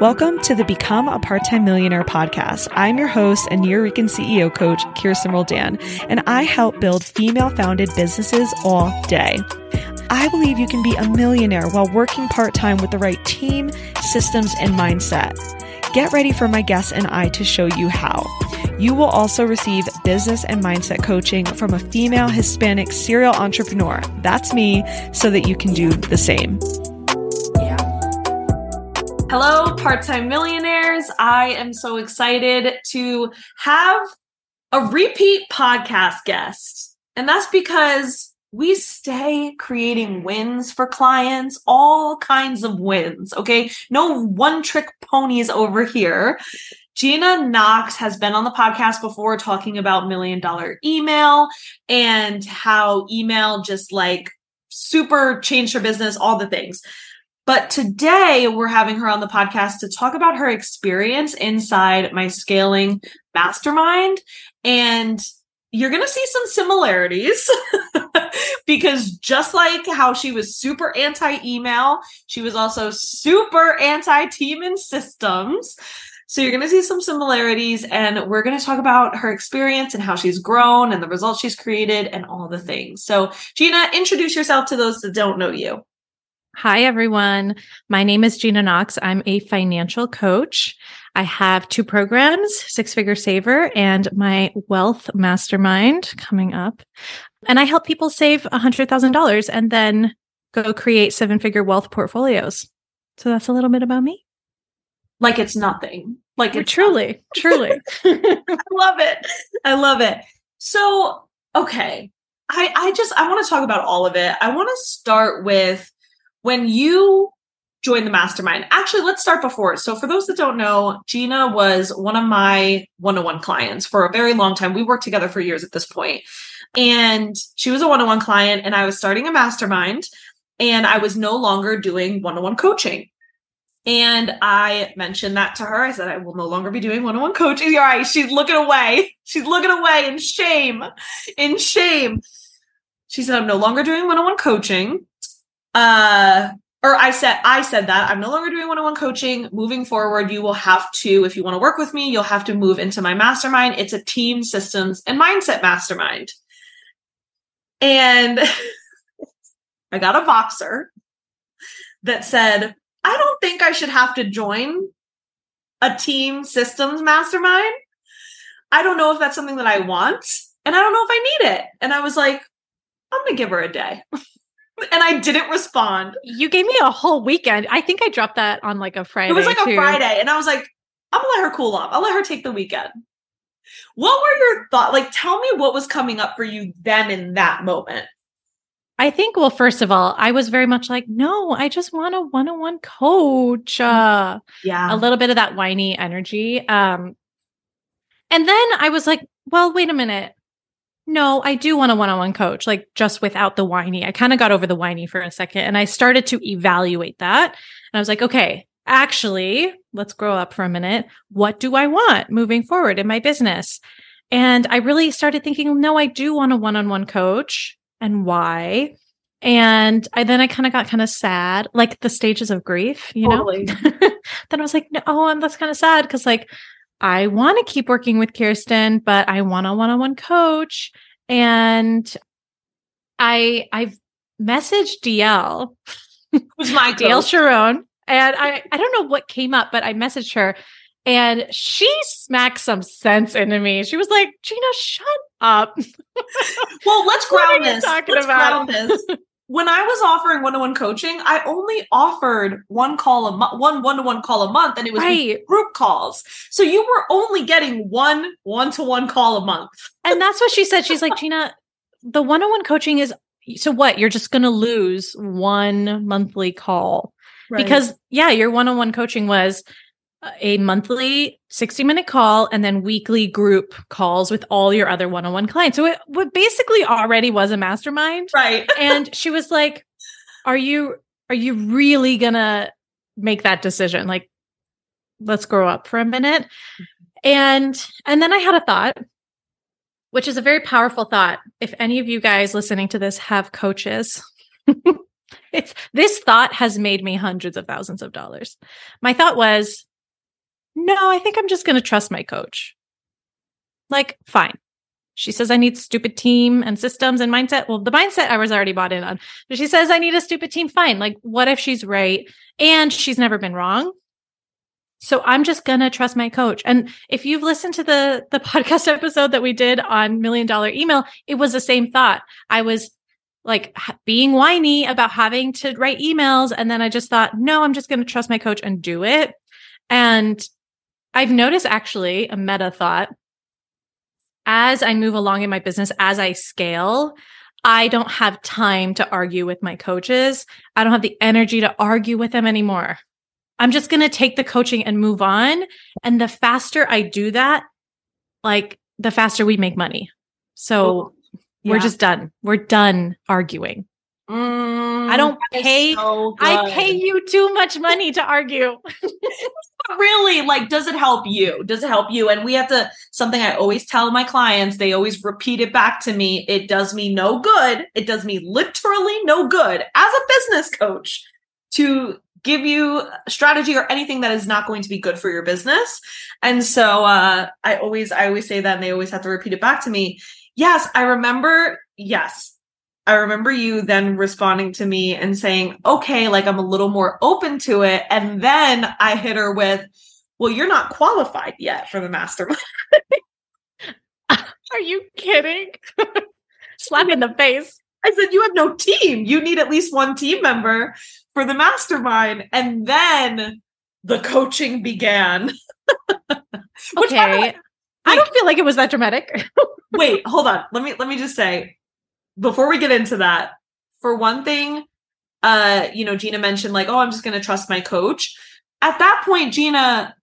Welcome to the Become a Part Time Millionaire podcast. I'm your host and Nuyorican CEO coach, Kirsten Roldan, and I help build female founded businesses all day. I believe you can be a millionaire while working part time with the right team, systems, and mindset. Get ready for my guests and I to show you how. You will also receive business and mindset coaching from a female Hispanic serial entrepreneur. That's me, so that you can do the same. Yeah. Hello, part time millionaires. I am so excited to have a repeat podcast guest. And that's because we stay creating wins for clients, all kinds of wins. Okay. No one trick ponies over here. Gina Knox has been on the podcast before talking about million dollar email and how email just like super changed her business, all the things. But today we're having her on the podcast to talk about her experience inside my scaling mastermind. And you're going to see some similarities because just like how she was super anti email, she was also super anti team and systems. So you're going to see some similarities and we're going to talk about her experience and how she's grown and the results she's created and all the things. So Gina, introduce yourself to those that don't know you. Hi, everyone. My name is Gina Knox. I'm a financial coach. I have two programs, Six Figure Saver and my Wealth Mastermind coming up. And I help people save $100,000 and then go create seven figure wealth portfolios. So that's a little bit about me. Like it's nothing. Like it's truly, nothing. truly. I love it. I love it. So, okay. I, I just, I want to talk about all of it. I want to start with when you joined the mastermind, actually, let's start before. So, for those that don't know, Gina was one of my one on one clients for a very long time. We worked together for years at this point. And she was a one on one client, and I was starting a mastermind, and I was no longer doing one on one coaching. And I mentioned that to her. I said, I will no longer be doing one on one coaching. All right. She's looking away. She's looking away in shame. In shame. She said, I'm no longer doing one on one coaching uh or I said I said that I'm no longer doing one-on-one coaching. Moving forward, you will have to if you want to work with me, you'll have to move into my mastermind. It's a team systems and mindset mastermind. And I got a Voxer that said, "I don't think I should have to join a team systems mastermind. I don't know if that's something that I want, and I don't know if I need it." And I was like, "I'm going to give her a day." and I didn't respond. You gave me a whole weekend. I think I dropped that on like a Friday. It was like too. a Friday, and I was like, I'm gonna let her cool off. I'll let her take the weekend. What were your thoughts? Like, tell me what was coming up for you then in that moment. I think, well, first of all, I was very much like, no, I just want a one on one coach. Uh, yeah. A little bit of that whiny energy. Um, and then I was like, well, wait a minute no, I do want a one on one coach, like just without the whiny. I kind of got over the whiny for a second and I started to evaluate that. And I was like, okay, actually, let's grow up for a minute. What do I want moving forward in my business? And I really started thinking, no, I do want a one on one coach and why. And I then I kind of got kind of sad, like the stages of grief, you totally. know? then I was like, no, oh, and that's kind of sad because like I want to keep working with Kirsten, but I want a one-on-one coach. And I I've messaged DL. Who's my DL Sharon. And I, I don't know what came up, but I messaged her and she smacked some sense into me. She was like, Gina, shut up. Uh, well, let's ground this. Talking let's about? ground this. when I was offering one-on-one coaching, I only offered one call a month, one one-to-one call a month, and it was right. group calls. So you were only getting one one-to-one call a month. and that's what she said. She's like, Gina, the one-on-one coaching is so what? You're just gonna lose one monthly call. Right. Because yeah, your one-on-one coaching was a monthly 60 minute call and then weekly group calls with all your other one-on-one clients. So it what basically already was a mastermind. Right. and she was like, "Are you are you really going to make that decision? Like let's grow up for a minute." And and then I had a thought which is a very powerful thought. If any of you guys listening to this have coaches, it's this thought has made me hundreds of thousands of dollars. My thought was, no, I think I'm just going to trust my coach. Like, fine. She says I need stupid team and systems and mindset. Well, the mindset I was already bought in on, but she says I need a stupid team. Fine. Like, what if she's right and she's never been wrong? So I'm just going to trust my coach. And if you've listened to the the podcast episode that we did on million dollar email, it was the same thought. I was like being whiny about having to write emails and then I just thought, "No, I'm just going to trust my coach and do it." And I've noticed actually a meta thought as I move along in my business, as I scale, I don't have time to argue with my coaches. I don't have the energy to argue with them anymore. I'm just going to take the coaching and move on. And the faster I do that, like the faster we make money. So yeah. we're just done. We're done arguing. Mm, I don't pay. So I pay you too much money to argue. really, like, does it help you? Does it help you? And we have to. Something I always tell my clients. They always repeat it back to me. It does me no good. It does me literally no good as a business coach to give you strategy or anything that is not going to be good for your business. And so uh, I always I always say that, and they always have to repeat it back to me. Yes, I remember. Yes, I remember you then responding to me and saying, okay, like I'm a little more open to it. And then I hit her with, well, you're not qualified yet for the mastermind. Are you kidding? Slap in the face. I said, you have no team. You need at least one team member for the mastermind. And then the coaching began. okay. I don't feel like it was that dramatic. wait, hold on. Let me let me just say before we get into that, for one thing, uh, you know, Gina mentioned like, oh, I'm just going to trust my coach. At that point, Gina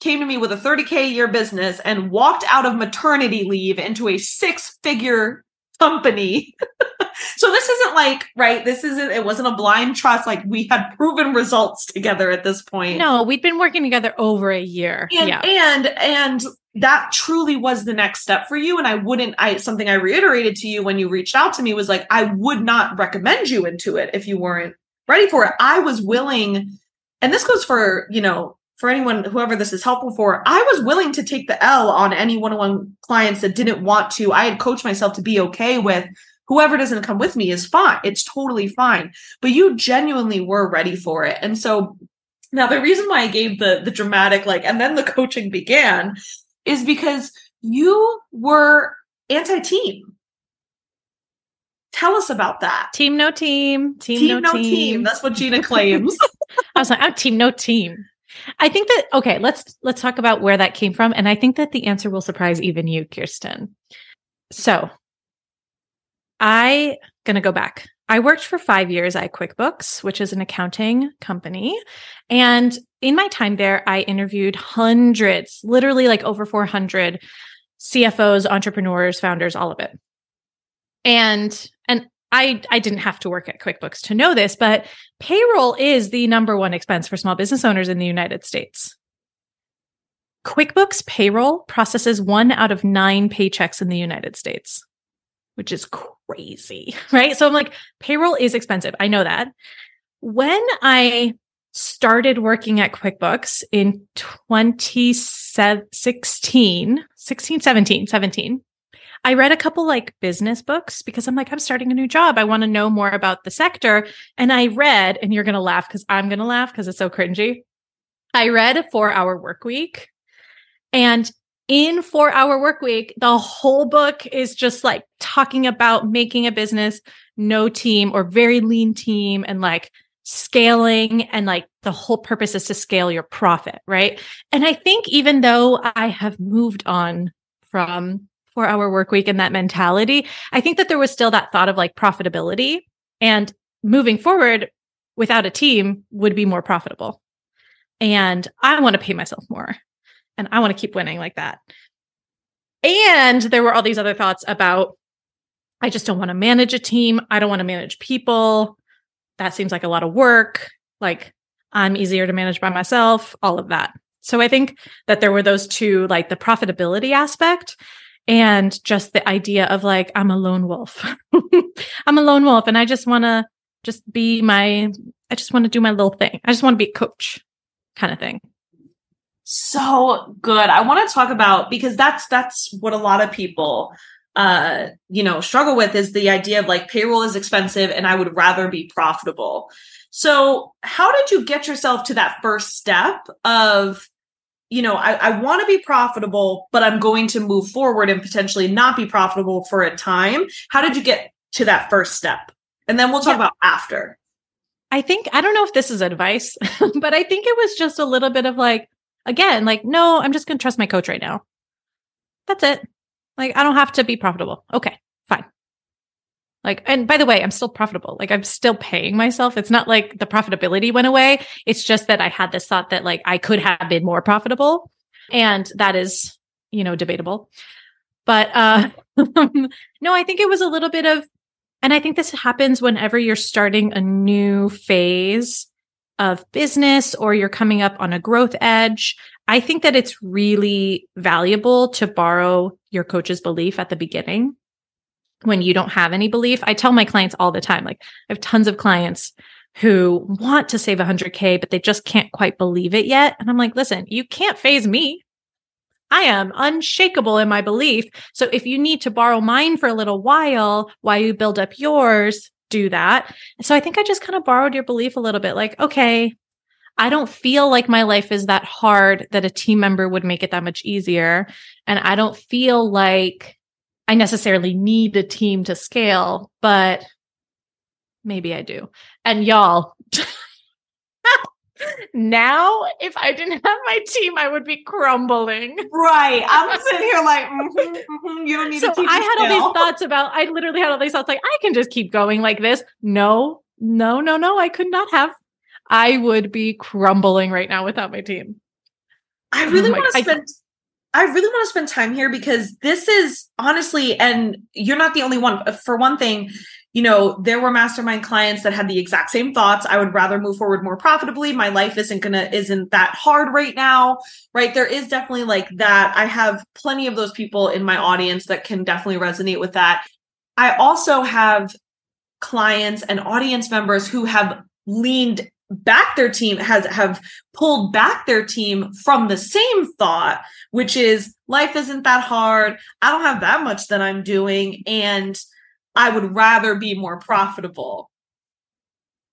came to me with a 30k a year business and walked out of maternity leave into a six figure company. so this isn't like, right, this isn't it wasn't a blind trust like we had proven results together at this point. No, we'd been working together over a year. And yeah. and and that truly was the next step for you. And i wouldn't i something i reiterated to you when you reached out to me was like i would not recommend you into it if you weren't ready for it. I was willing and this goes for you know for anyone whoever this is helpful for i was willing to take the l on any one-on-one clients that didn't want to. I had coached myself to be okay with whoever doesn't come with me is fine. It's totally fine. But you genuinely were ready for it. And so now the reason why i gave the the dramatic like and then the coaching began is because you were anti-team. Tell us about that. Team no team. Team, team no, no team. team. That's what Gina claims. I was like, I'm team no team. I think that okay, let's let's talk about where that came from and I think that the answer will surprise even you, Kirsten. So, I going to go back. I worked for 5 years at QuickBooks, which is an accounting company, and in my time there, I interviewed hundreds, literally like over 400 CFOs, entrepreneurs, founders, all of it. And and I I didn't have to work at QuickBooks to know this, but payroll is the number one expense for small business owners in the United States. QuickBooks payroll processes 1 out of 9 paychecks in the United States, which is crazy, right? So I'm like payroll is expensive. I know that. When I started working at QuickBooks in 2016, 16, 17, 17. I read a couple like business books because I'm like, I'm starting a new job. I want to know more about the sector. And I read, and you're going to laugh because I'm going to laugh because it's so cringy. I read a four hour work week. And in four hour work week, the whole book is just like talking about making a business, no team or very lean team and like scaling and like the whole purpose is to scale your profit, right? And I think even though I have moved on from four hour work week and that mentality, I think that there was still that thought of like profitability and moving forward without a team would be more profitable. And I want to pay myself more and I want to keep winning like that. And there were all these other thoughts about I just don't want to manage a team. I don't want to manage people that seems like a lot of work. Like I'm easier to manage by myself, all of that. So I think that there were those two, like the profitability aspect and just the idea of like I'm a lone wolf. I'm a lone wolf and I just want to just be my I just want to do my little thing. I just want to be a coach kind of thing. So good. I want to talk about because that's that's what a lot of people uh you know struggle with is the idea of like payroll is expensive and I would rather be profitable. So, how did you get yourself to that first step of you know, I, I want to be profitable, but I'm going to move forward and potentially not be profitable for a time. How did you get to that first step? And then we'll talk yeah. about after. I think, I don't know if this is advice, but I think it was just a little bit of like, again, like, no, I'm just going to trust my coach right now. That's it. Like, I don't have to be profitable. Okay, fine. Like, and by the way, I'm still profitable. Like, I'm still paying myself. It's not like the profitability went away. It's just that I had this thought that like I could have been more profitable. And that is, you know, debatable. But, uh, no, I think it was a little bit of, and I think this happens whenever you're starting a new phase of business or you're coming up on a growth edge. I think that it's really valuable to borrow your coach's belief at the beginning when you don't have any belief. I tell my clients all the time, like I have tons of clients who want to save 100K, but they just can't quite believe it yet. And I'm like, listen, you can't faze me. I am unshakable in my belief. So if you need to borrow mine for a little while while you build up yours, do that. So I think I just kind of borrowed your belief a little bit like, okay, I don't feel like my life is that hard that a team member would make it that much easier. And I don't feel like I necessarily need a team to scale, but maybe I do. And y'all, now if I didn't have my team, I would be crumbling. Right. I'm sitting here like, mm-hmm, mm-hmm, you don't need to. so I had all these thoughts about, I literally had all these thoughts like, I can just keep going like this. No, no, no, no. I could not have. I would be crumbling right now without my team. I really oh want to spend I really want to spend time here because this is honestly, and you're not the only one. Uh, for one thing, you know, there were mastermind clients that had the exact same thoughts. I would rather move forward more profitably. My life isn't gonna isn't that hard right now, right? There is definitely like that. I have plenty of those people in my audience that can definitely resonate with that. I also have clients and audience members who have leaned back their team has have pulled back their team from the same thought which is life isn't that hard. I don't have that much that i'm doing and i would rather be more profitable.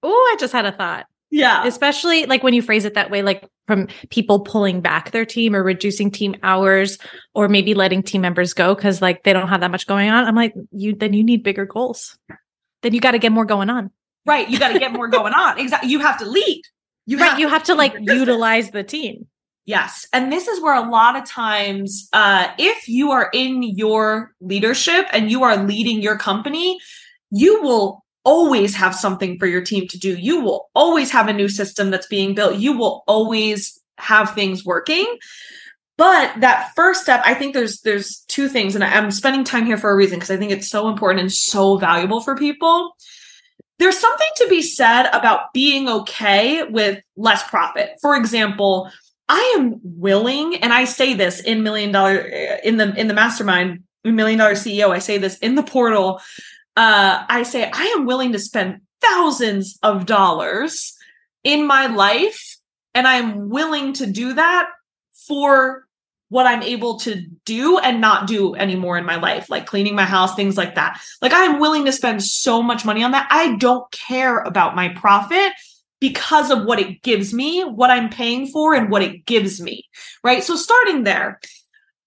Oh i just had a thought. Yeah. Especially like when you phrase it that way like from people pulling back their team or reducing team hours or maybe letting team members go because like they don't have that much going on. I'm like you then you need bigger goals. Then you got to get more going on Right. You got to get more going on. Exactly. You have to lead. You right. Have you have to like utilize the team. Yes. And this is where a lot of times, uh, if you are in your leadership and you are leading your company, you will always have something for your team to do. You will always have a new system that's being built. You will always have things working. But that first step, I think there's there's two things, and I'm spending time here for a reason because I think it's so important and so valuable for people there's something to be said about being okay with less profit. For example, I am willing, and I say this in million dollar in the in the mastermind, million dollar CEO. I say this in the portal. Uh, I say I am willing to spend thousands of dollars in my life, and I am willing to do that for what I'm able to do and not do anymore in my life, like cleaning my house, things like that. Like I'm willing to spend so much money on that. I don't care about my profit because of what it gives me, what I'm paying for, and what it gives me. Right. So starting there.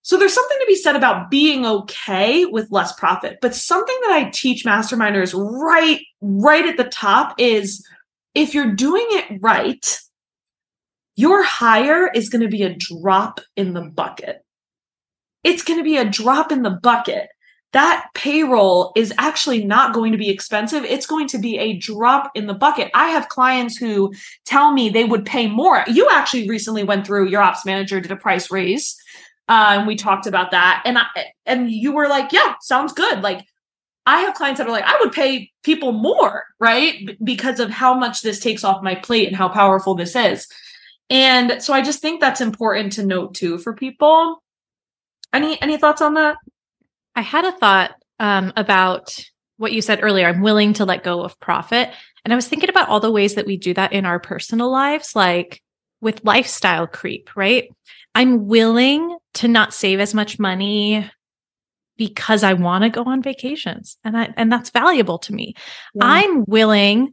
So there's something to be said about being okay with less profit. But something that I teach masterminders right, right at the top is if you're doing it right, your hire is going to be a drop in the bucket. It's going to be a drop in the bucket. That payroll is actually not going to be expensive. It's going to be a drop in the bucket. I have clients who tell me they would pay more. You actually recently went through your ops manager did a price raise. Uh, and we talked about that. And I, and you were like, yeah, sounds good. Like I have clients that are like, I would pay people more, right? B- because of how much this takes off my plate and how powerful this is. And so I just think that's important to note too for people. Any any thoughts on that? I had a thought um, about what you said earlier. I'm willing to let go of profit. And I was thinking about all the ways that we do that in our personal lives, like with lifestyle creep, right? I'm willing to not save as much money because I want to go on vacations and I, and that's valuable to me. Yeah. I'm willing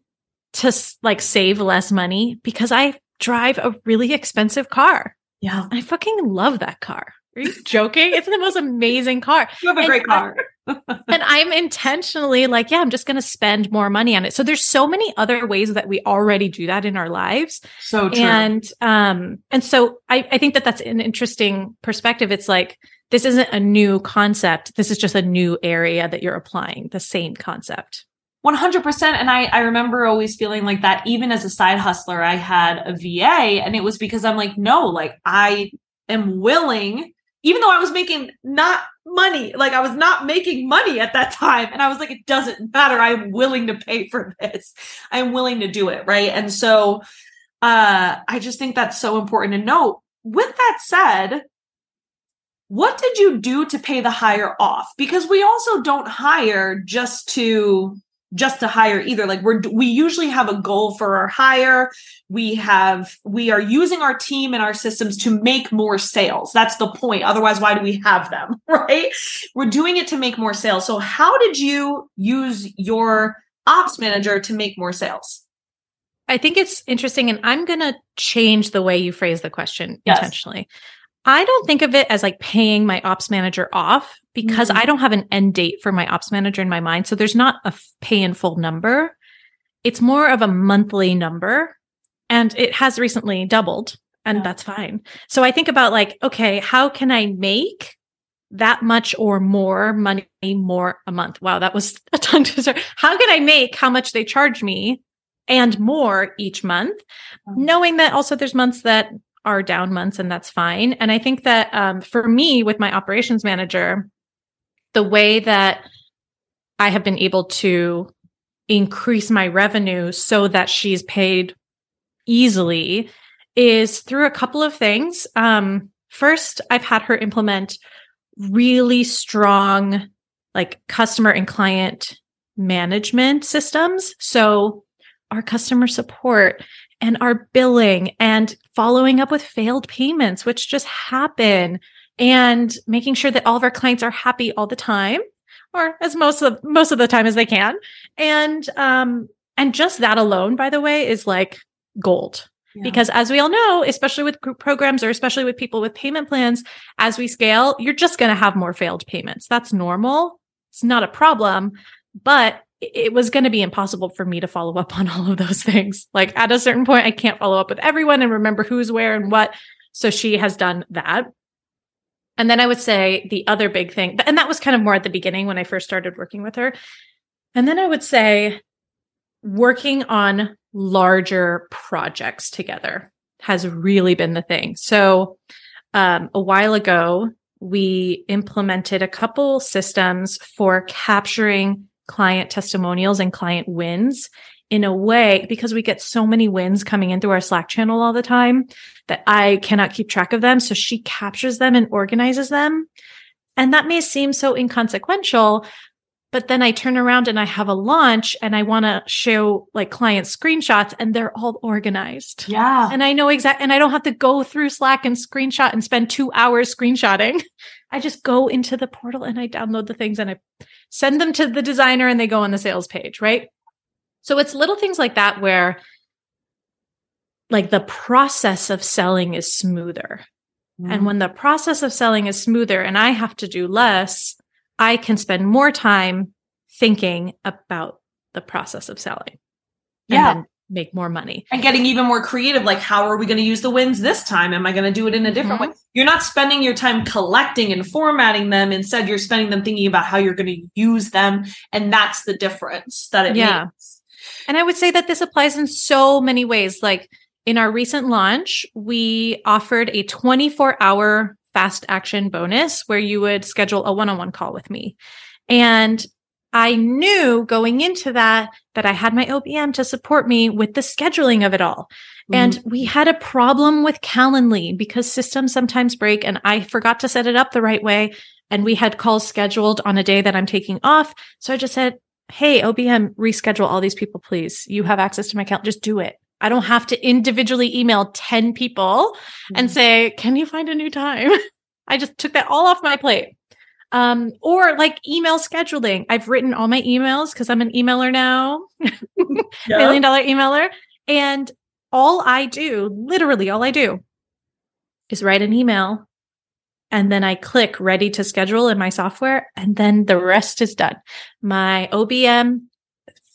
to like save less money because I drive a really expensive car. Yeah. I fucking love that car. Are you joking? it's the most amazing car. You have a and great car. and I'm intentionally like, yeah, I'm just going to spend more money on it. So there's so many other ways that we already do that in our lives. So true. And um and so I I think that that's an interesting perspective. It's like this isn't a new concept. This is just a new area that you're applying the same concept. 100% and I I remember always feeling like that even as a side hustler I had a VA and it was because I'm like no like I am willing even though I was making not money, like I was not making money at that time. And I was like, it doesn't matter. I'm willing to pay for this. I'm willing to do it. Right. And so uh I just think that's so important to note. With that said, what did you do to pay the hire off? Because we also don't hire just to just to hire either. Like we're we usually have a goal for our hire. We have we are using our team and our systems to make more sales. That's the point. Otherwise why do we have them right? We're doing it to make more sales. So how did you use your ops manager to make more sales? I think it's interesting and i'm going to change the way you phrase the question yes. intentionally I don't think of it as like paying my ops manager off because mm-hmm. I don't have an end date for my ops manager in my mind. So there's not a pay in full number. It's more of a monthly number and it has recently doubled and yeah. that's fine. So I think about like, okay, how can I make that much or more money more a month? Wow, that was a tongue twister. How can I make how much they charge me and more each month, mm-hmm. knowing that also there's months that are down months and that's fine. And I think that um, for me, with my operations manager, the way that I have been able to increase my revenue so that she's paid easily is through a couple of things. Um, first, I've had her implement really strong, like customer and client management systems. So our customer support and our billing and following up with failed payments, which just happen and making sure that all of our clients are happy all the time or as most of most of the time as they can. And um and just that alone, by the way, is like gold. Yeah. Because as we all know, especially with group programs or especially with people with payment plans, as we scale, you're just going to have more failed payments. That's normal. It's not a problem, but it was going to be impossible for me to follow up on all of those things. Like at a certain point, I can't follow up with everyone and remember who's where and what. So she has done that. And then I would say the other big thing, and that was kind of more at the beginning when I first started working with her. And then I would say working on larger projects together has really been the thing. So um, a while ago, we implemented a couple systems for capturing client testimonials and client wins in a way because we get so many wins coming in through our Slack channel all the time that I cannot keep track of them. So she captures them and organizes them. And that may seem so inconsequential, but then I turn around and I have a launch and I want to show like client screenshots and they're all organized. Yeah. And I know exactly, and I don't have to go through Slack and screenshot and spend two hours screenshotting. I just go into the portal and I download the things and I send them to the designer and they go on the sales page, right? So it's little things like that where like the process of selling is smoother. Mm. And when the process of selling is smoother and I have to do less, I can spend more time thinking about the process of selling. Yeah make more money and getting even more creative like how are we going to use the wins this time am i going to do it in a different mm-hmm. way you're not spending your time collecting and formatting them instead you're spending them thinking about how you're going to use them and that's the difference that it yeah makes. and i would say that this applies in so many ways like in our recent launch we offered a 24 hour fast action bonus where you would schedule a one-on-one call with me and I knew going into that that I had my OBM to support me with the scheduling of it all. Mm-hmm. And we had a problem with Calendly because systems sometimes break and I forgot to set it up the right way. and we had calls scheduled on a day that I'm taking off. So I just said, Hey, OBM, reschedule all these people, please. You have access to my account. Just do it. I don't have to individually email 10 people mm-hmm. and say, Can you find a new time? I just took that all off my plate. Um, or like email scheduling. I've written all my emails because I'm an emailer now, million dollar emailer. And all I do, literally all I do, is write an email and then I click ready to schedule in my software, and then the rest is done. My OBM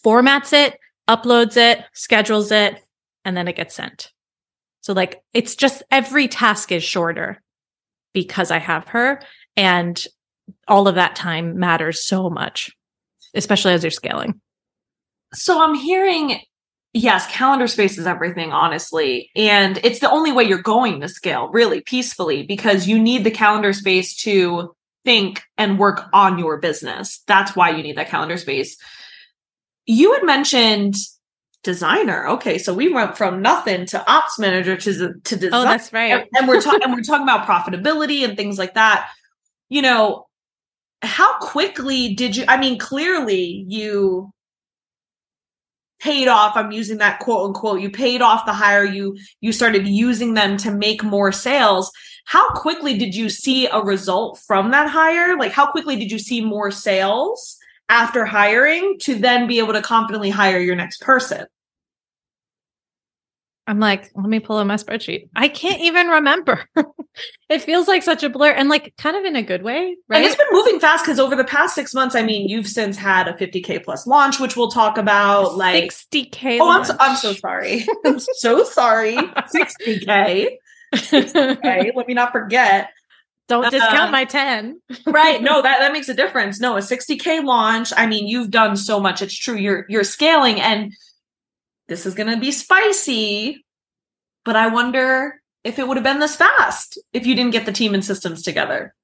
formats it, uploads it, schedules it, and then it gets sent. So, like, it's just every task is shorter because I have her. And all of that time matters so much, especially as you're scaling. So, I'm hearing yes, calendar space is everything, honestly. And it's the only way you're going to scale really peacefully because you need the calendar space to think and work on your business. That's why you need that calendar space. You had mentioned designer. Okay, so we went from nothing to ops manager to to oh, design. Oh, that's right. And, and we're talking and we're talking about profitability and things like that. You know, how quickly did you I mean clearly you paid off i'm using that quote unquote you paid off the hire you you started using them to make more sales how quickly did you see a result from that hire like how quickly did you see more sales after hiring to then be able to confidently hire your next person I'm like, let me pull up my spreadsheet. I can't even remember. it feels like such a blur and like kind of in a good way, right? And it's been moving fast because over the past six months, I mean, you've since had a 50K plus launch, which we'll talk about. Like 60K. Oh, I'm so, I'm so sorry. I'm so sorry. 60K. 60K. Let me not forget. Don't discount uh, my 10. right. No, that, that makes a difference. No, a 60K launch. I mean, you've done so much. It's true. You're you're scaling and this is going to be spicy, but I wonder if it would have been this fast if you didn't get the team and systems together.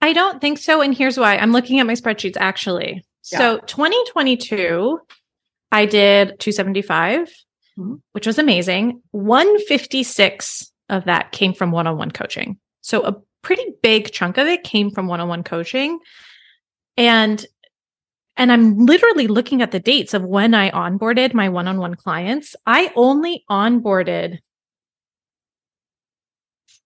I don't think so. And here's why I'm looking at my spreadsheets actually. Yeah. So 2022, I did 275, mm-hmm. which was amazing. 156 of that came from one on one coaching. So a pretty big chunk of it came from one on one coaching. And and I'm literally looking at the dates of when I onboarded my one on one clients. I only onboarded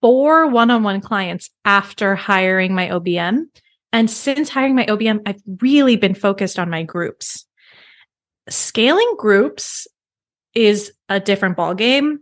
four one on one clients after hiring my OBM. And since hiring my OBM, I've really been focused on my groups. Scaling groups is a different ballgame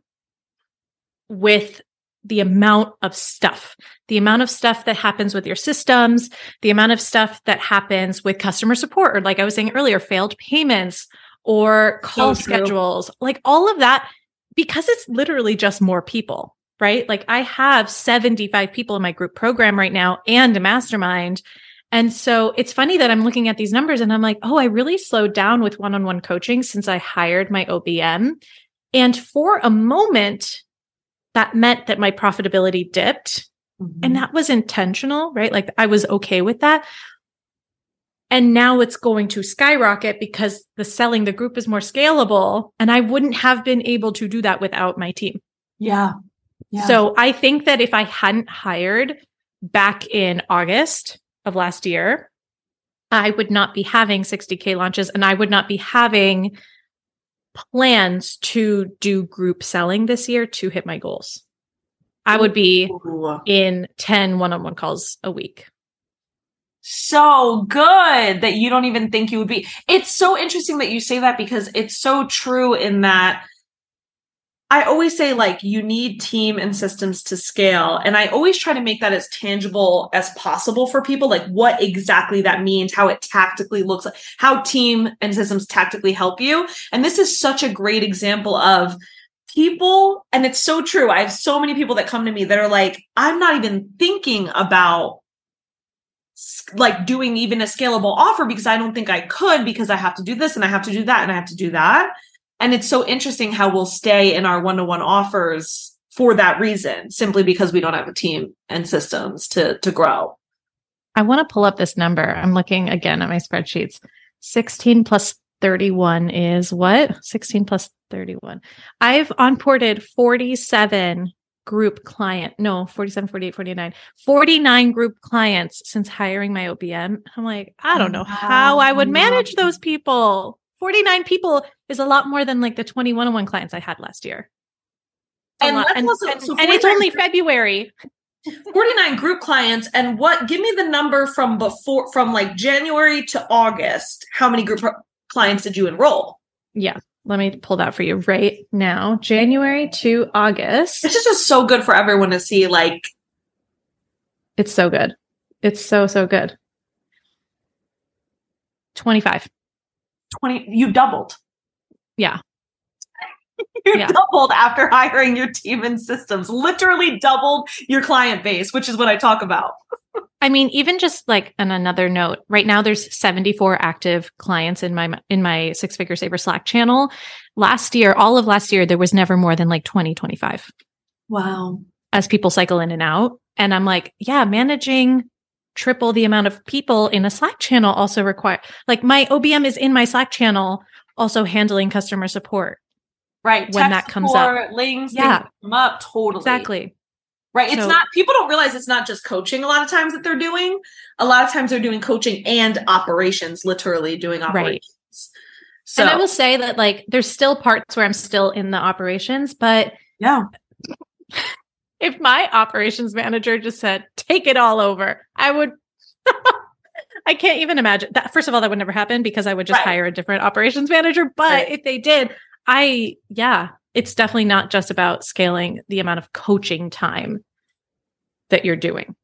with the amount of stuff, the amount of stuff that happens with your systems, the amount of stuff that happens with customer support, or like I was saying earlier, failed payments or call so schedules, like all of that, because it's literally just more people, right? Like I have 75 people in my group program right now and a mastermind. And so it's funny that I'm looking at these numbers and I'm like, oh, I really slowed down with one on one coaching since I hired my OBM. And for a moment, that meant that my profitability dipped. Mm-hmm. And that was intentional, right? Like I was okay with that. And now it's going to skyrocket because the selling the group is more scalable. And I wouldn't have been able to do that without my team. Yeah. yeah. So I think that if I hadn't hired back in August of last year, I would not be having 60K launches and I would not be having plans to do group selling this year to hit my goals. I would be Ooh. in 10 one on one calls a week. So good that you don't even think you would be. It's so interesting that you say that because it's so true in that I always say like you need team and systems to scale. And I always try to make that as tangible as possible for people, like what exactly that means, how it tactically looks like, how team and systems tactically help you. And this is such a great example of people, and it's so true. I have so many people that come to me that are like, I'm not even thinking about like doing even a scalable offer because I don't think I could because I have to do this and I have to do that and I have to do that. And it's so interesting how we'll stay in our one to one offers for that reason, simply because we don't have a team and systems to, to grow. I want to pull up this number. I'm looking again at my spreadsheets. 16 plus 31 is what? 16 plus 31. I've onboarded 47 group client. No, 47, 48, 49. 49 group clients since hiring my OBM. I'm like, I don't know how I would manage those people. 49 people is a lot more than like the 21 on one clients I had last year. And, and, also, and, so and it's only February. 49 group clients and what give me the number from before from like January to August how many group clients did you enroll Yeah. Let me pull that for you right now. January to August. this is just so good for everyone to see like It's so good. It's so, so good. 25. 20 you doubled Yeah. you Yeah. doubled after hiring your team and systems literally doubled your client base which is what I talk about I mean, even just like on another note, right now there's 74 active clients in my in my six figure saver Slack channel. Last year, all of last year, there was never more than like 20, 25 wow as people cycle in and out. And I'm like, yeah, managing triple the amount of people in a Slack channel also require like my OBM is in my Slack channel, also handling customer support. Right When Tech that comes up. links Yeah. come up totally Exactly. Right. It's So- not, people don't realize it's not just coaching a lot of times that they're doing. A lot of times they're doing coaching and operations, literally doing operations. So, And I will say that like there's still parts where I'm still in the operations, but yeah. if my operations manager just said, take it all over, I would. I can't even imagine that. First of all, that would never happen because I would just Right. hire a different operations manager. But Right. if they did, I, yeah, it's definitely not just about scaling the amount of coaching time that you're doing.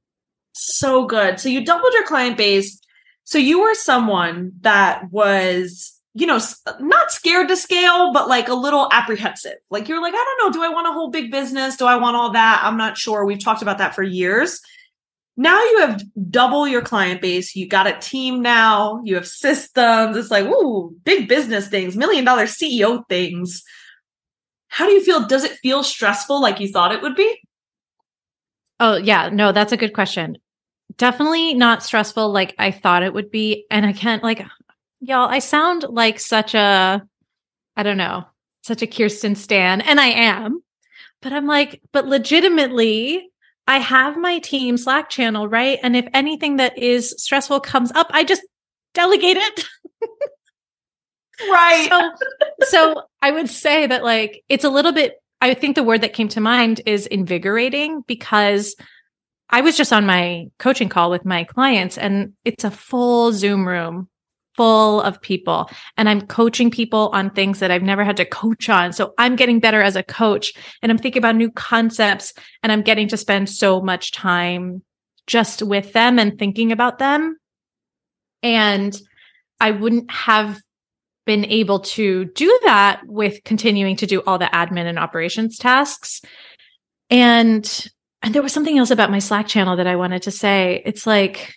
So good. So you doubled your client base. So you were someone that was, you know, not scared to scale, but like a little apprehensive. Like you're like, I don't know, do I want a whole big business? Do I want all that? I'm not sure. We've talked about that for years. Now you have double your client base. You got a team now. You have systems. It's like, ooh, big business things, million dollar CEO things. How do you feel? Does it feel stressful like you thought it would be? Oh, yeah. No, that's a good question. Definitely not stressful like I thought it would be. And I can't, like, y'all, I sound like such a, I don't know, such a Kirsten Stan, and I am. But I'm like, but legitimately, I have my team Slack channel, right? And if anything that is stressful comes up, I just delegate it. Right. so, so I would say that like it's a little bit. I think the word that came to mind is invigorating because I was just on my coaching call with my clients, and it's a full Zoom room full of people, and I'm coaching people on things that I've never had to coach on. So I'm getting better as a coach, and I'm thinking about new concepts, and I'm getting to spend so much time just with them and thinking about them. And I wouldn't have been able to do that with continuing to do all the admin and operations tasks. And and there was something else about my Slack channel that I wanted to say. It's like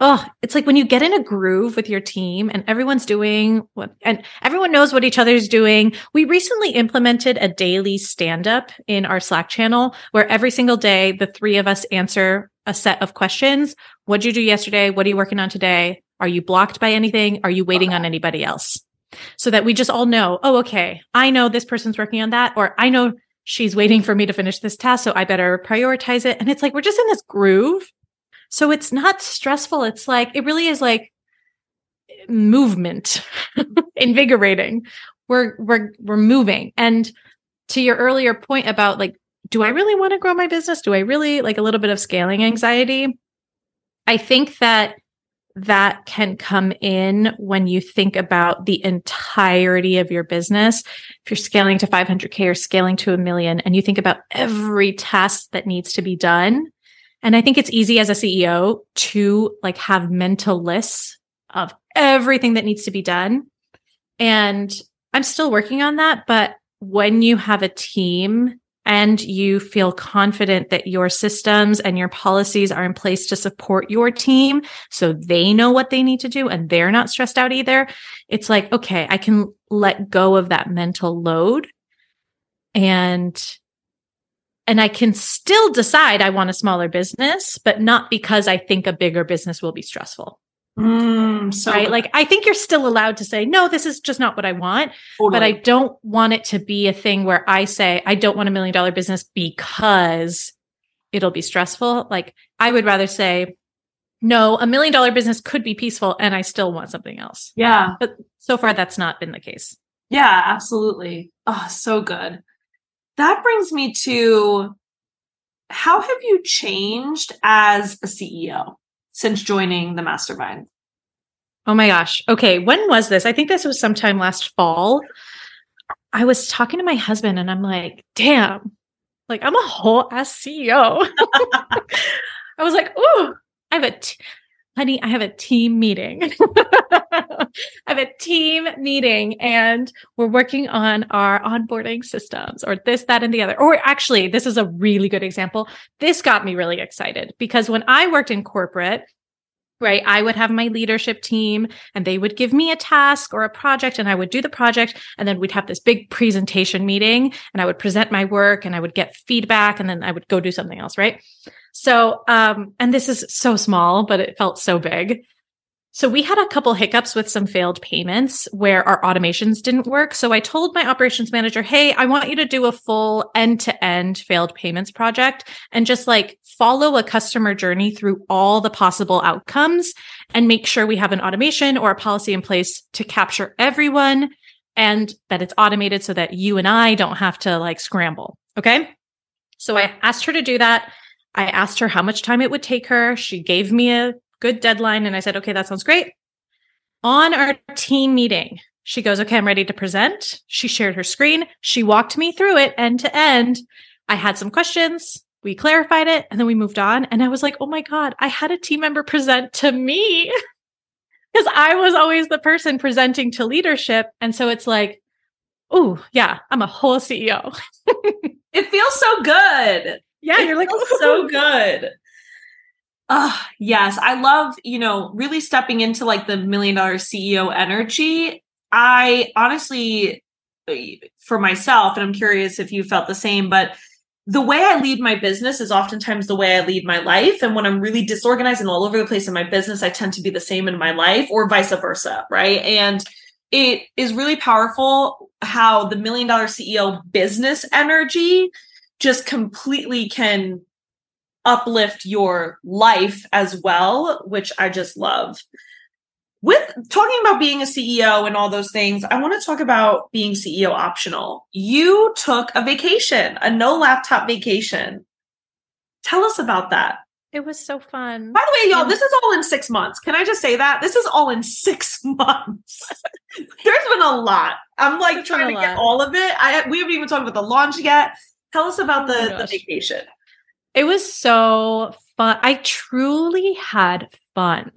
oh, it's like when you get in a groove with your team and everyone's doing what and everyone knows what each other's doing. We recently implemented a daily stand up in our Slack channel where every single day the three of us answer a set of questions. What'd you do yesterday? What are you working on today? Are you blocked by anything? Are you waiting on anybody else? So that we just all know, oh, okay, I know this person's working on that, or I know she's waiting for me to finish this task. So I better prioritize it. And it's like, we're just in this groove. So it's not stressful. It's like, it really is like movement, invigorating. We're, we're, we're moving. And to your earlier point about like, do I really want to grow my business? Do I really like a little bit of scaling anxiety? I think that that can come in when you think about the entirety of your business. If you're scaling to 500K or scaling to a million and you think about every task that needs to be done. And I think it's easy as a CEO to like have mental lists of everything that needs to be done. And I'm still working on that. But when you have a team and you feel confident that your systems and your policies are in place to support your team so they know what they need to do and they're not stressed out either it's like okay i can let go of that mental load and and i can still decide i want a smaller business but not because i think a bigger business will be stressful Mm, so right? Like I think you're still allowed to say, no, this is just not what I want. But I don't want it to be a thing where I say, I don't want a million dollar business because it'll be stressful. Like I would rather say, no, a million dollar business could be peaceful and I still want something else. yeah. But so far that's not been the case. Yeah, absolutely. Oh, so good. That brings me to how have you changed as a CEO since joining the mastermind? Oh my gosh. Okay. When was this? I think this was sometime last fall. I was talking to my husband and I'm like, damn, like I'm a whole ass CEO. I was like, oh, I have a, t- honey, I have a team meeting. I have a team meeting and we're working on our onboarding systems or this, that, and the other. Or actually, this is a really good example. This got me really excited because when I worked in corporate, right, I would have my leadership team and they would give me a task or a project and I would do the project. And then we'd have this big presentation meeting and I would present my work and I would get feedback and then I would go do something else. Right. So, um, and this is so small, but it felt so big. So we had a couple hiccups with some failed payments where our automations didn't work. So I told my operations manager, Hey, I want you to do a full end to end failed payments project and just like follow a customer journey through all the possible outcomes and make sure we have an automation or a policy in place to capture everyone and that it's automated so that you and I don't have to like scramble. Okay. So I asked her to do that. I asked her how much time it would take her. She gave me a good deadline and I said, okay, that sounds great. On our team meeting, she goes, okay, I'm ready to present. She shared her screen. She walked me through it end to end. I had some questions. We clarified it and then we moved on. And I was like, oh my God, I had a team member present to me because I was always the person presenting to leadership. And so it's like, oh, yeah, I'm a whole CEO. It feels so good. Yeah, It you're like, so good. Ah, yes. I love, you know, really stepping into like the million dollar CEO energy. I honestly, for myself, and I'm curious if you felt the same, but the way I lead my business is oftentimes the way I lead my life. And when I'm really disorganized and all over the place in my business, I tend to be the same in my life or vice versa. Right. And it is really powerful how the million dollar CEO business energy just completely can uplift your life as well, which I just love. With talking about being a CEO and all those things, I want to talk about being CEO optional. You took a vacation, a no laptop vacation. Tell us about that. it was so fun. By the way, y'all, this is all in six months. Can I just say that? This is all in six months. There's been a lot. I'm like trying to a get all of it. I we haven't even talked about the launch yet. Tell us about Oh the, the vacation. It was so fun. I truly had fun.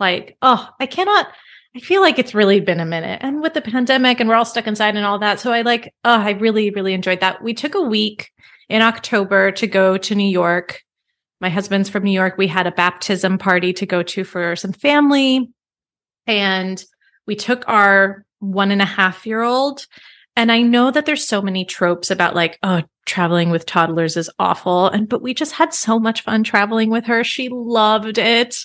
Like, oh, I cannot. I feel like it's really been a minute. And with the pandemic and we're all stuck inside and all that. So I like, oh, I really, really enjoyed that. We took a week in October to go to New York. My husband's from New York. We had a baptism party to go to for some family. And we took our one and a half year old. And I know that there's so many tropes about like, oh, traveling with toddlers is awful. And, but we just had so much fun traveling with her. She loved it.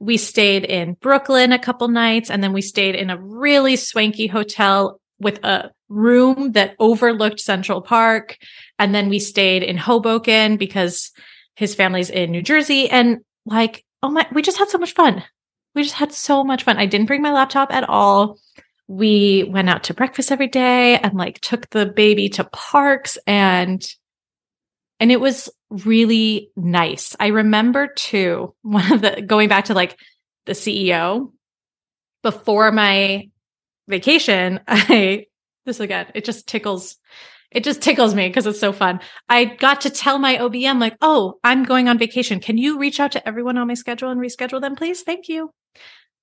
We stayed in Brooklyn a couple nights and then we stayed in a really swanky hotel with a room that overlooked Central Park. And then we stayed in Hoboken because his family's in New Jersey. And like, oh my, we just had so much fun. We just had so much fun. I didn't bring my laptop at all. We went out to breakfast every day and like took the baby to parks and and it was really nice. I remember too, one of the going back to like the CEO before my vacation, I this again, it just tickles it just tickles me because it's so fun. I got to tell my OBM like, "Oh, I'm going on vacation. Can you reach out to everyone on my schedule and reschedule them, please? Thank you."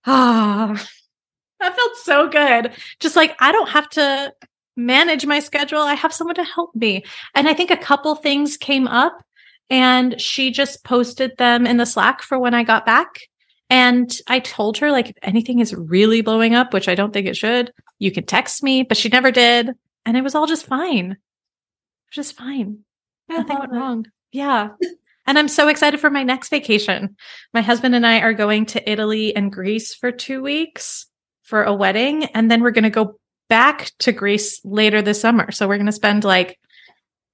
Ah. That felt so good. Just like I don't have to manage my schedule. I have someone to help me. And I think a couple things came up and she just posted them in the Slack for when I got back. And I told her, like, if anything is really blowing up, which I don't think it should, you can text me, but she never did. And it was all just fine. Just fine. Nothing went it. wrong. Yeah. And I'm so excited for my next vacation. My husband and I are going to Italy and Greece for two weeks for a wedding. And then we're going to go back to Greece later this summer. So we're going to spend like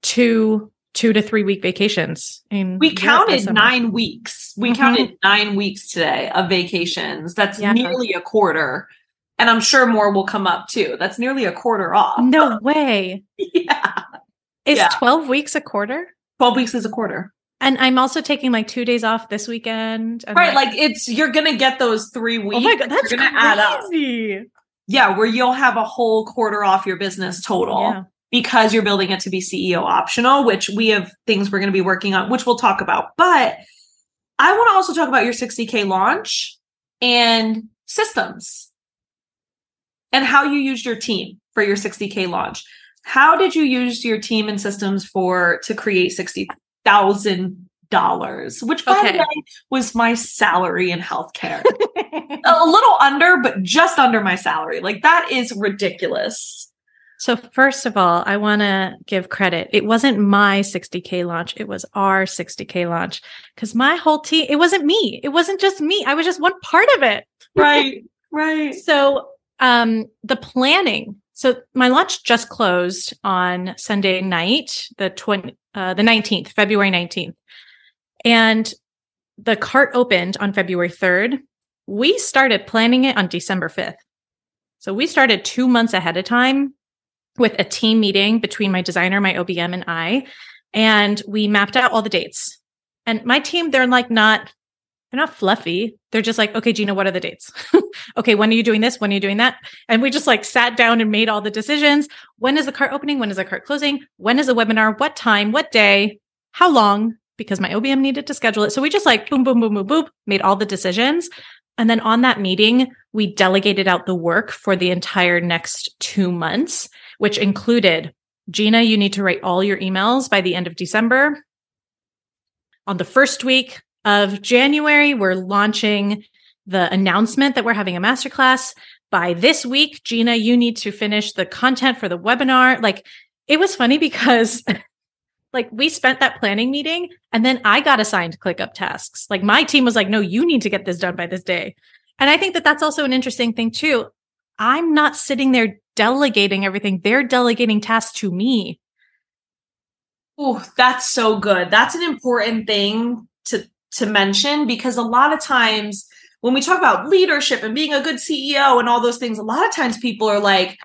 two, two to three week vacations. In we counted nine weeks. We mm-hmm. counted nine weeks today of vacations. That's yeah. nearly a quarter. And I'm sure more will come up too. That's nearly a quarter off. No way. yeah. Is yeah. 12 weeks a quarter? 12 weeks is a quarter. And I'm also taking like two days off this weekend. right. Like, like, it's, you're going to get those three weeks. Oh my God. That's going to add up. Yeah. Where you'll have a whole quarter off your business total. Yeah. Because you're building it to be CEO optional, which we have things we're going to be working on, which we'll talk about. But I want to also talk about your 60K launch and systems and how you used your team for your 60K launch. How did you use your team and systems for to create sixty thousand dollars, which by okay. the way was my salary in healthcare. a little under, but just under my salary. Like that is ridiculous. So first of all, I want to give credit. It wasn't my 60k launch. It was our 60k launch because my whole team, it wasn't me. It wasn't just me. I was just one part of it. Right. right. So, um, the planning so my launch just closed on Sunday night, the 20, uh, the 19th, February 19th. And the cart opened on February 3rd. We started planning it on December 5th. So we started two months ahead of time with a team meeting between my designer, my OBM, and I. And we mapped out all the dates. And my team, they're like not they're not fluffy. They're just like, okay, Gina, what are the dates? okay, when are you doing this? When are you doing that? And we just like sat down and made all the decisions. When is the cart opening? When is the cart closing? When is the webinar? What time? What day? How long? Because my OBM needed to schedule it. So we just like boom, boom, boom, boom, boom, made all the decisions. And then on that meeting, we delegated out the work for the entire next two months, which included Gina, you need to write all your emails by the end of December. On the first week, of January, we're launching the announcement that we're having a masterclass. By this week, Gina, you need to finish the content for the webinar. Like it was funny because like we spent that planning meeting and then I got assigned ClickUp tasks. Like my team was like, no, you need to get this done by this day. And I think that that's also an interesting thing too. I'm not sitting there delegating everything. They're delegating tasks to me. Oh, that's so good. That's an important thing to to mention because a lot of times when we talk about leadership and being a good CEO and all those things, a lot of times people are like,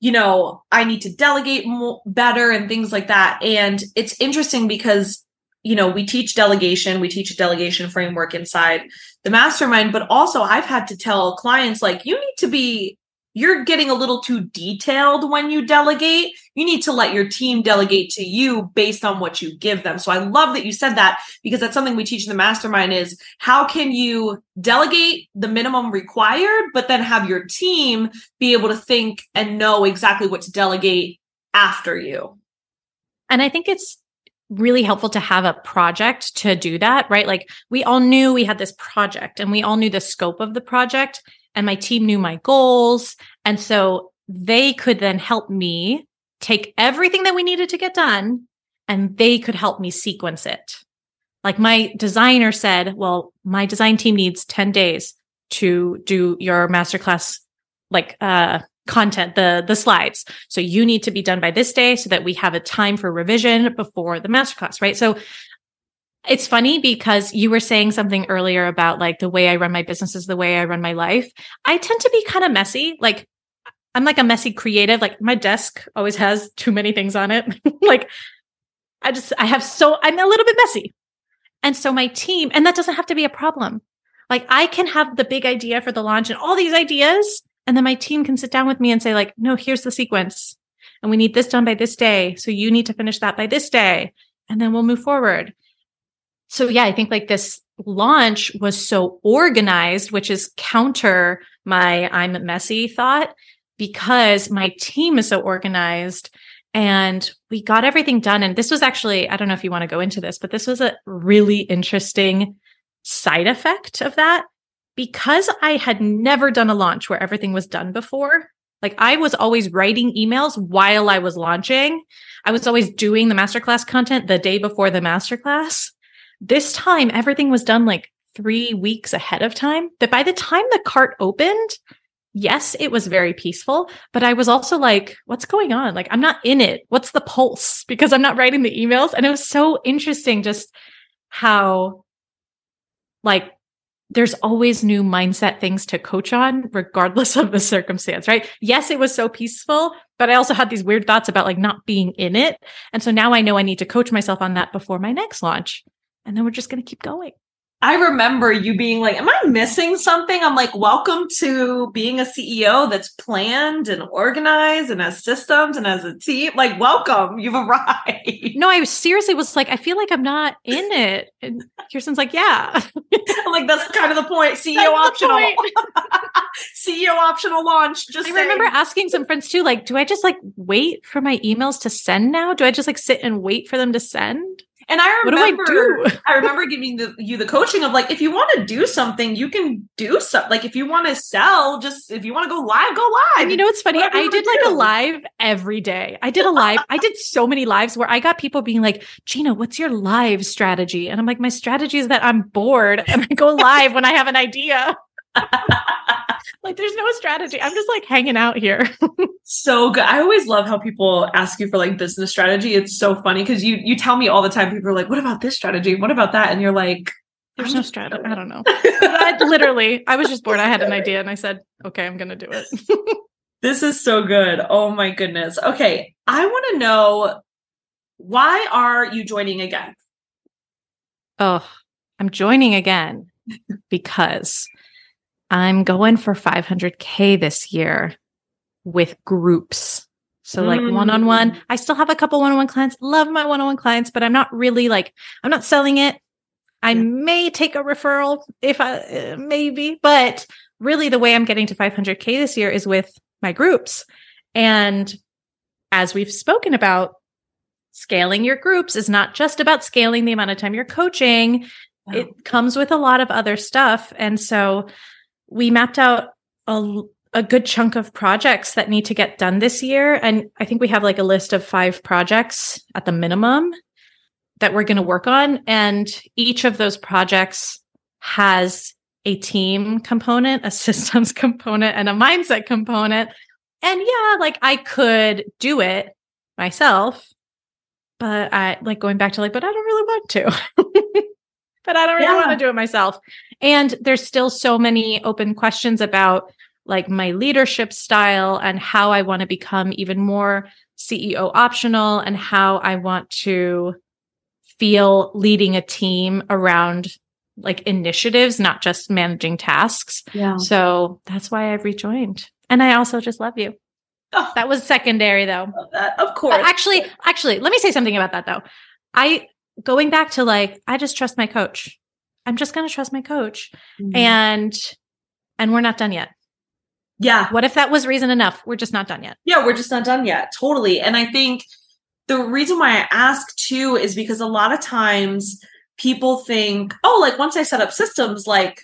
you know, I need to delegate more, better and things like that. And it's interesting because, you know, we teach delegation, we teach a delegation framework inside the mastermind, but also I've had to tell clients like, you need to be you're getting a little too detailed when you delegate. You need to let your team delegate to you based on what you give them. So I love that you said that because that's something we teach in the mastermind is how can you delegate the minimum required, but then have your team be able to think and know exactly what to delegate after you. And I think it's really helpful to have a project to do that, right? Like we all knew we had this project and we all knew the scope of the project and my team knew my goals. And so they could then help me take everything that we needed to get done and they could help me sequence it. Like my designer said, well, my design team needs 10 days to do your masterclass like uh content the the slides so you need to be done by this day so that we have a time for revision before the masterclass right so it's funny because you were saying something earlier about like the way I run my business is the way I run my life. I tend to be kind of messy. Like I'm like a messy creative. Like my desk always has too many things on it. like I just, I have so, I'm a little bit messy. And so my team, and that doesn't have to be a problem. Like I can have the big idea for the launch and all these ideas. And then my team can sit down with me and say like, no, here's the sequence and we need this done by this day. So you need to finish that by this day. And then we'll move forward so yeah, I think like this launch was so organized, which is counter my I'm messy thought because my team is so organized and we got everything done. And this was actually, I don't know if you want to go into this, but this was a really interesting side effect of that because I had never done a launch where everything was done before. Like I was always writing emails while I was launching. I was always doing the masterclass content the day before the masterclass this time everything was done like three weeks ahead of time. That by the time the cart opened, yes, it was very peaceful, but I was also like, what's going on? Like, I'm not in it. What's the pulse? Because I'm not writing the emails. And it was so interesting just how, like, there's always new mindset things to coach on, regardless of the circumstance, right? Yes, it was so peaceful, but I also had these weird thoughts about like not being in it. And so now I know I need to coach myself on that before my next launch. And then we're just going to keep going. I remember you being like, Am I missing something? I'm like, Welcome to being a CEO that's planned and organized and has systems and has a team. Like, welcome, you've arrived. No, I seriously was like, I feel like I'm not in it. And Kirsten's like, Yeah. I'm like, That's kind of the point. CEO that's optional. CEO optional launch. Just I saying. remember asking some friends too, like, do I just like wait for my emails to send now? Do I just like sit and wait for them to send? And I remember, what do I, do? I remember giving the, you the coaching of like, if you want to do something, you can do something. Like, if you want to sell, just if you want to go live, go live. And you know what's funny? Whatever I did like do. a live every day. I did a live. I did so many lives where I got people being like, Gina, what's your live strategy? And I'm like, my strategy is that I'm bored and I go live when I have an idea. like there's no strategy. I'm just like hanging out here. so good. I always love how people ask you for like business strategy. It's so funny because you you tell me all the time. People are like, "What about this strategy? What about that?" And you're like, "There's no strategy. I don't know." I, literally, I was just bored. I had an idea, and I said, "Okay, I'm gonna do it." this is so good. Oh my goodness. Okay, I want to know why are you joining again? Oh, I'm joining again because I'm going for 500K this year with groups. So like one on one, I still have a couple one on one clients, love my one on one clients, but I'm not really like, I'm not selling it. I yeah. may take a referral if I, uh, maybe, but really the way I'm getting to 500K this year is with my groups. And as we've spoken about, scaling your groups is not just about scaling the amount of time you're coaching. It comes with a lot of other stuff. And so we mapped out a, a good chunk of projects that need to get done this year. And I think we have like a list of five projects at the minimum that we're going to work on. And each of those projects has a team component, a systems component, and a mindset component. And yeah, like I could do it myself, but I like going back to like, but I don't really want to. but I don't really yeah. want to do it myself. And there's still so many open questions about like my leadership style and how I want to become even more CEO optional and how I want to feel leading a team around like initiatives, not just managing tasks. Yeah. So that's why I've rejoined. And I also just love you. Oh, that was secondary though. Of uh, course. But actually, actually, let me say something about that though. I going back to like, I just trust my coach. I'm just going to trust my coach. Mm-hmm. And, and we're not done yet. Yeah. What if that was reason enough? We're just not done yet. Yeah, we're just not done yet. Totally. And I think the reason why I ask too is because a lot of times people think, oh, like once I set up systems, like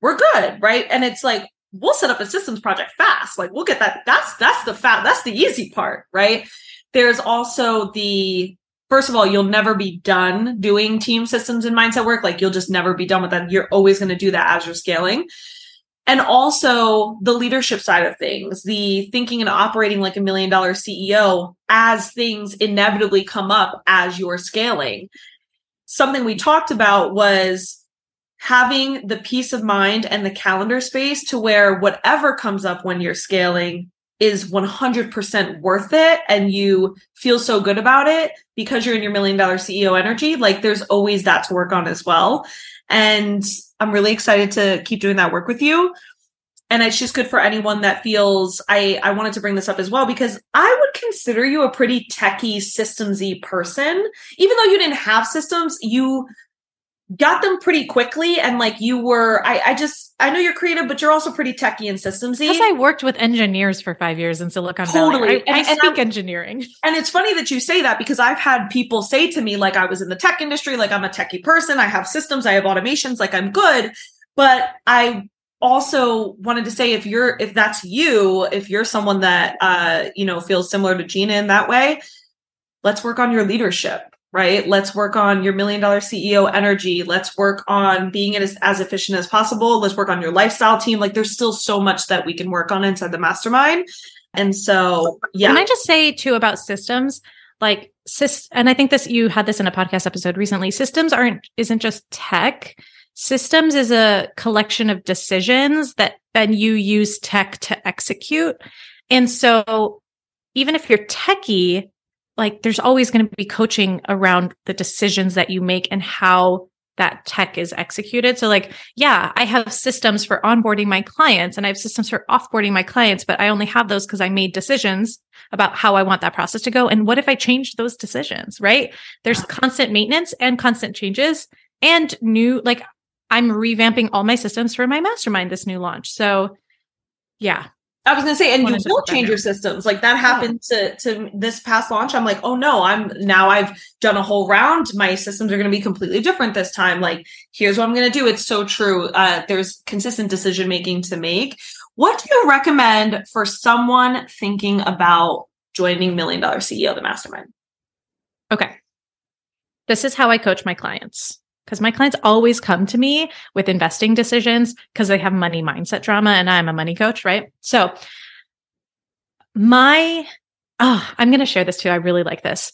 we're good, right? And it's like, we'll set up a systems project fast. Like we'll get that. That's that's the fat. That's the easy part, right? There's also the first of all, you'll never be done doing team systems and mindset work. Like you'll just never be done with that. You're always going to do that as you're scaling. And also the leadership side of things, the thinking and operating like a million dollar CEO as things inevitably come up as you're scaling. Something we talked about was having the peace of mind and the calendar space to where whatever comes up when you're scaling is 100% worth it and you feel so good about it because you're in your million dollar CEO energy, like there's always that to work on as well. And I'm really excited to keep doing that work with you. And it's just good for anyone that feels I I wanted to bring this up as well because I would consider you a pretty techie systemsy person. Even though you didn't have systems, you got them pretty quickly and like you were I, I just I know you're creative, but you're also pretty techy and systemsy. Because I worked with engineers for five years in Silicon totally. Valley. I, and, I speak engineering. And it's funny that you say that because I've had people say to me, like I was in the tech industry, like I'm a techie person, I have systems, I have automations, like I'm good. But I also wanted to say if you're if that's you, if you're someone that uh, you know, feels similar to Gina in that way, let's work on your leadership right? Let's work on your million dollar CEO energy. Let's work on being as, as efficient as possible. Let's work on your lifestyle team. Like there's still so much that we can work on inside the mastermind. And so, yeah. Can I just say too about systems? Like, and I think this, you had this in a podcast episode recently. Systems aren't, isn't just tech. Systems is a collection of decisions that then you use tech to execute. And so even if you're techie, like there's always going to be coaching around the decisions that you make and how that tech is executed. So like, yeah, I have systems for onboarding my clients and I have systems for offboarding my clients, but I only have those because I made decisions about how I want that process to go. And what if I change those decisions, right? There's constant maintenance and constant changes and new, like I'm revamping all my systems for my mastermind this new launch. So yeah, I was gonna say, and you will change your systems. Like that happened yeah. to to this past launch. I'm like, oh no, I'm now I've done a whole round. My systems are gonna be completely different this time. Like, here's what I'm gonna do. It's so true. Uh, there's consistent decision making to make. What do you recommend for someone thinking about joining Million Dollar CEO the Mastermind? Okay. This is how I coach my clients because my clients always come to me with investing decisions because they have money mindset drama and I'm a money coach, right? So my oh, I'm going to share this too. I really like this.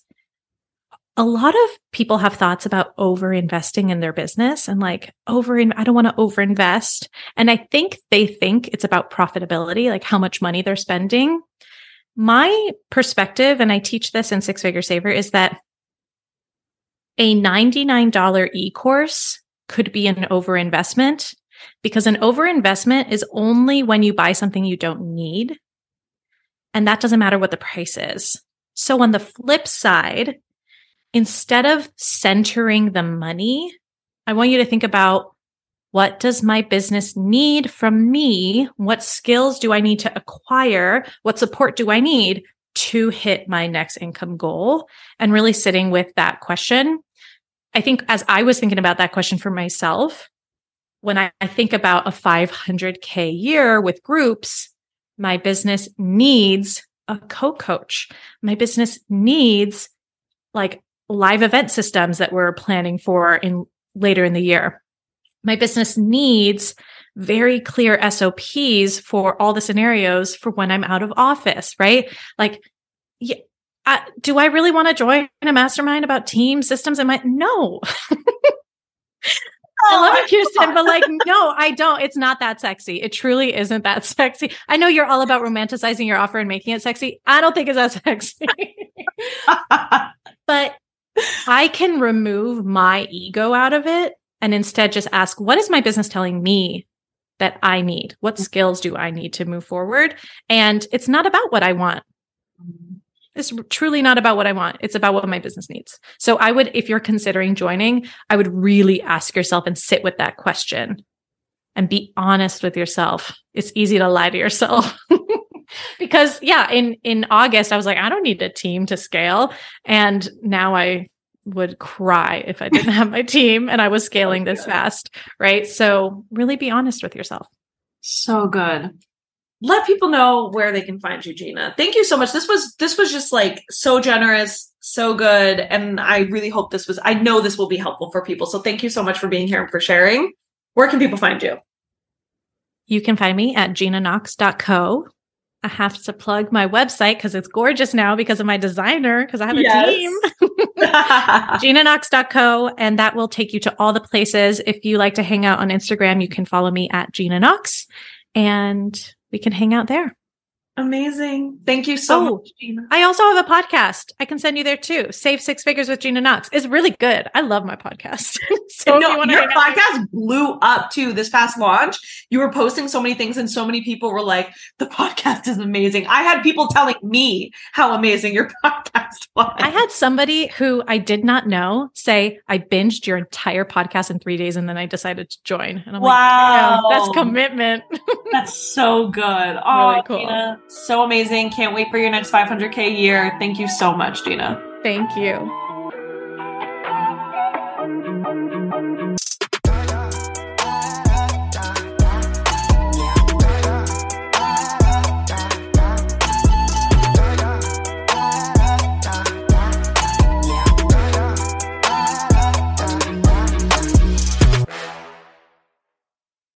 A lot of people have thoughts about over investing in their business and like over I don't want to over invest. And I think they think it's about profitability, like how much money they're spending. My perspective, and I teach this in Six Figure Saver, is that a $99 e course could be an overinvestment because an overinvestment is only when you buy something you don't need. And that doesn't matter what the price is. So on the flip side, instead of centering the money, I want you to think about what does my business need from me? What skills do I need to acquire? What support do I need to hit my next income goal? And really sitting with that question I think as I was thinking about that question for myself, when I, I think about a 500K year with groups, my business needs a co coach. My business needs like live event systems that we're planning for in later in the year. My business needs very clear SOPs for all the scenarios for when I'm out of office, right? Like, yeah, I, do I really want to join a mastermind about team systems? Am I no? I love oh, it, Kirsten, but like, no, I don't. It's not that sexy. It truly isn't that sexy. I know you're all about romanticizing your offer and making it sexy. I don't think it's that sexy. but I can remove my ego out of it and instead just ask, what is my business telling me that I need? What skills do I need to move forward? And it's not about what I want. It's truly not about what I want. It's about what my business needs. So I would, if you're considering joining, I would really ask yourself and sit with that question and be honest with yourself. It's easy to lie to yourself. because yeah, in, in August, I was like, I don't need a team to scale. And now I would cry if I didn't have my team and I was scaling this fast. Right. So really be honest with yourself. So good let people know where they can find you gina thank you so much this was this was just like so generous so good and i really hope this was i know this will be helpful for people so thank you so much for being here and for sharing where can people find you you can find me at ginaknox.co I have to plug my website because it's gorgeous now because of my designer, because I have a yes. team. GinaKnox.co, and that will take you to all the places. If you like to hang out on Instagram, you can follow me at Gina Knox. And we can hang out there. Amazing. Thank you so oh, much, Gina. I also have a podcast. I can send you there too. Save Six Figures with Gina Knox. It's really good. I love my podcast. so no, you your podcast blew up too this past launch. You were posting so many things and so many people were like, the podcast is amazing. I had people telling me how amazing your podcast was. I had somebody who I did not know say, I binged your entire podcast in three days and then I decided to join. And I'm wow. like, wow, that's commitment. that's so good. Oh, really cool. Gina so amazing. Can't wait for your next 500K year. Thank you so much, Dina. Thank you.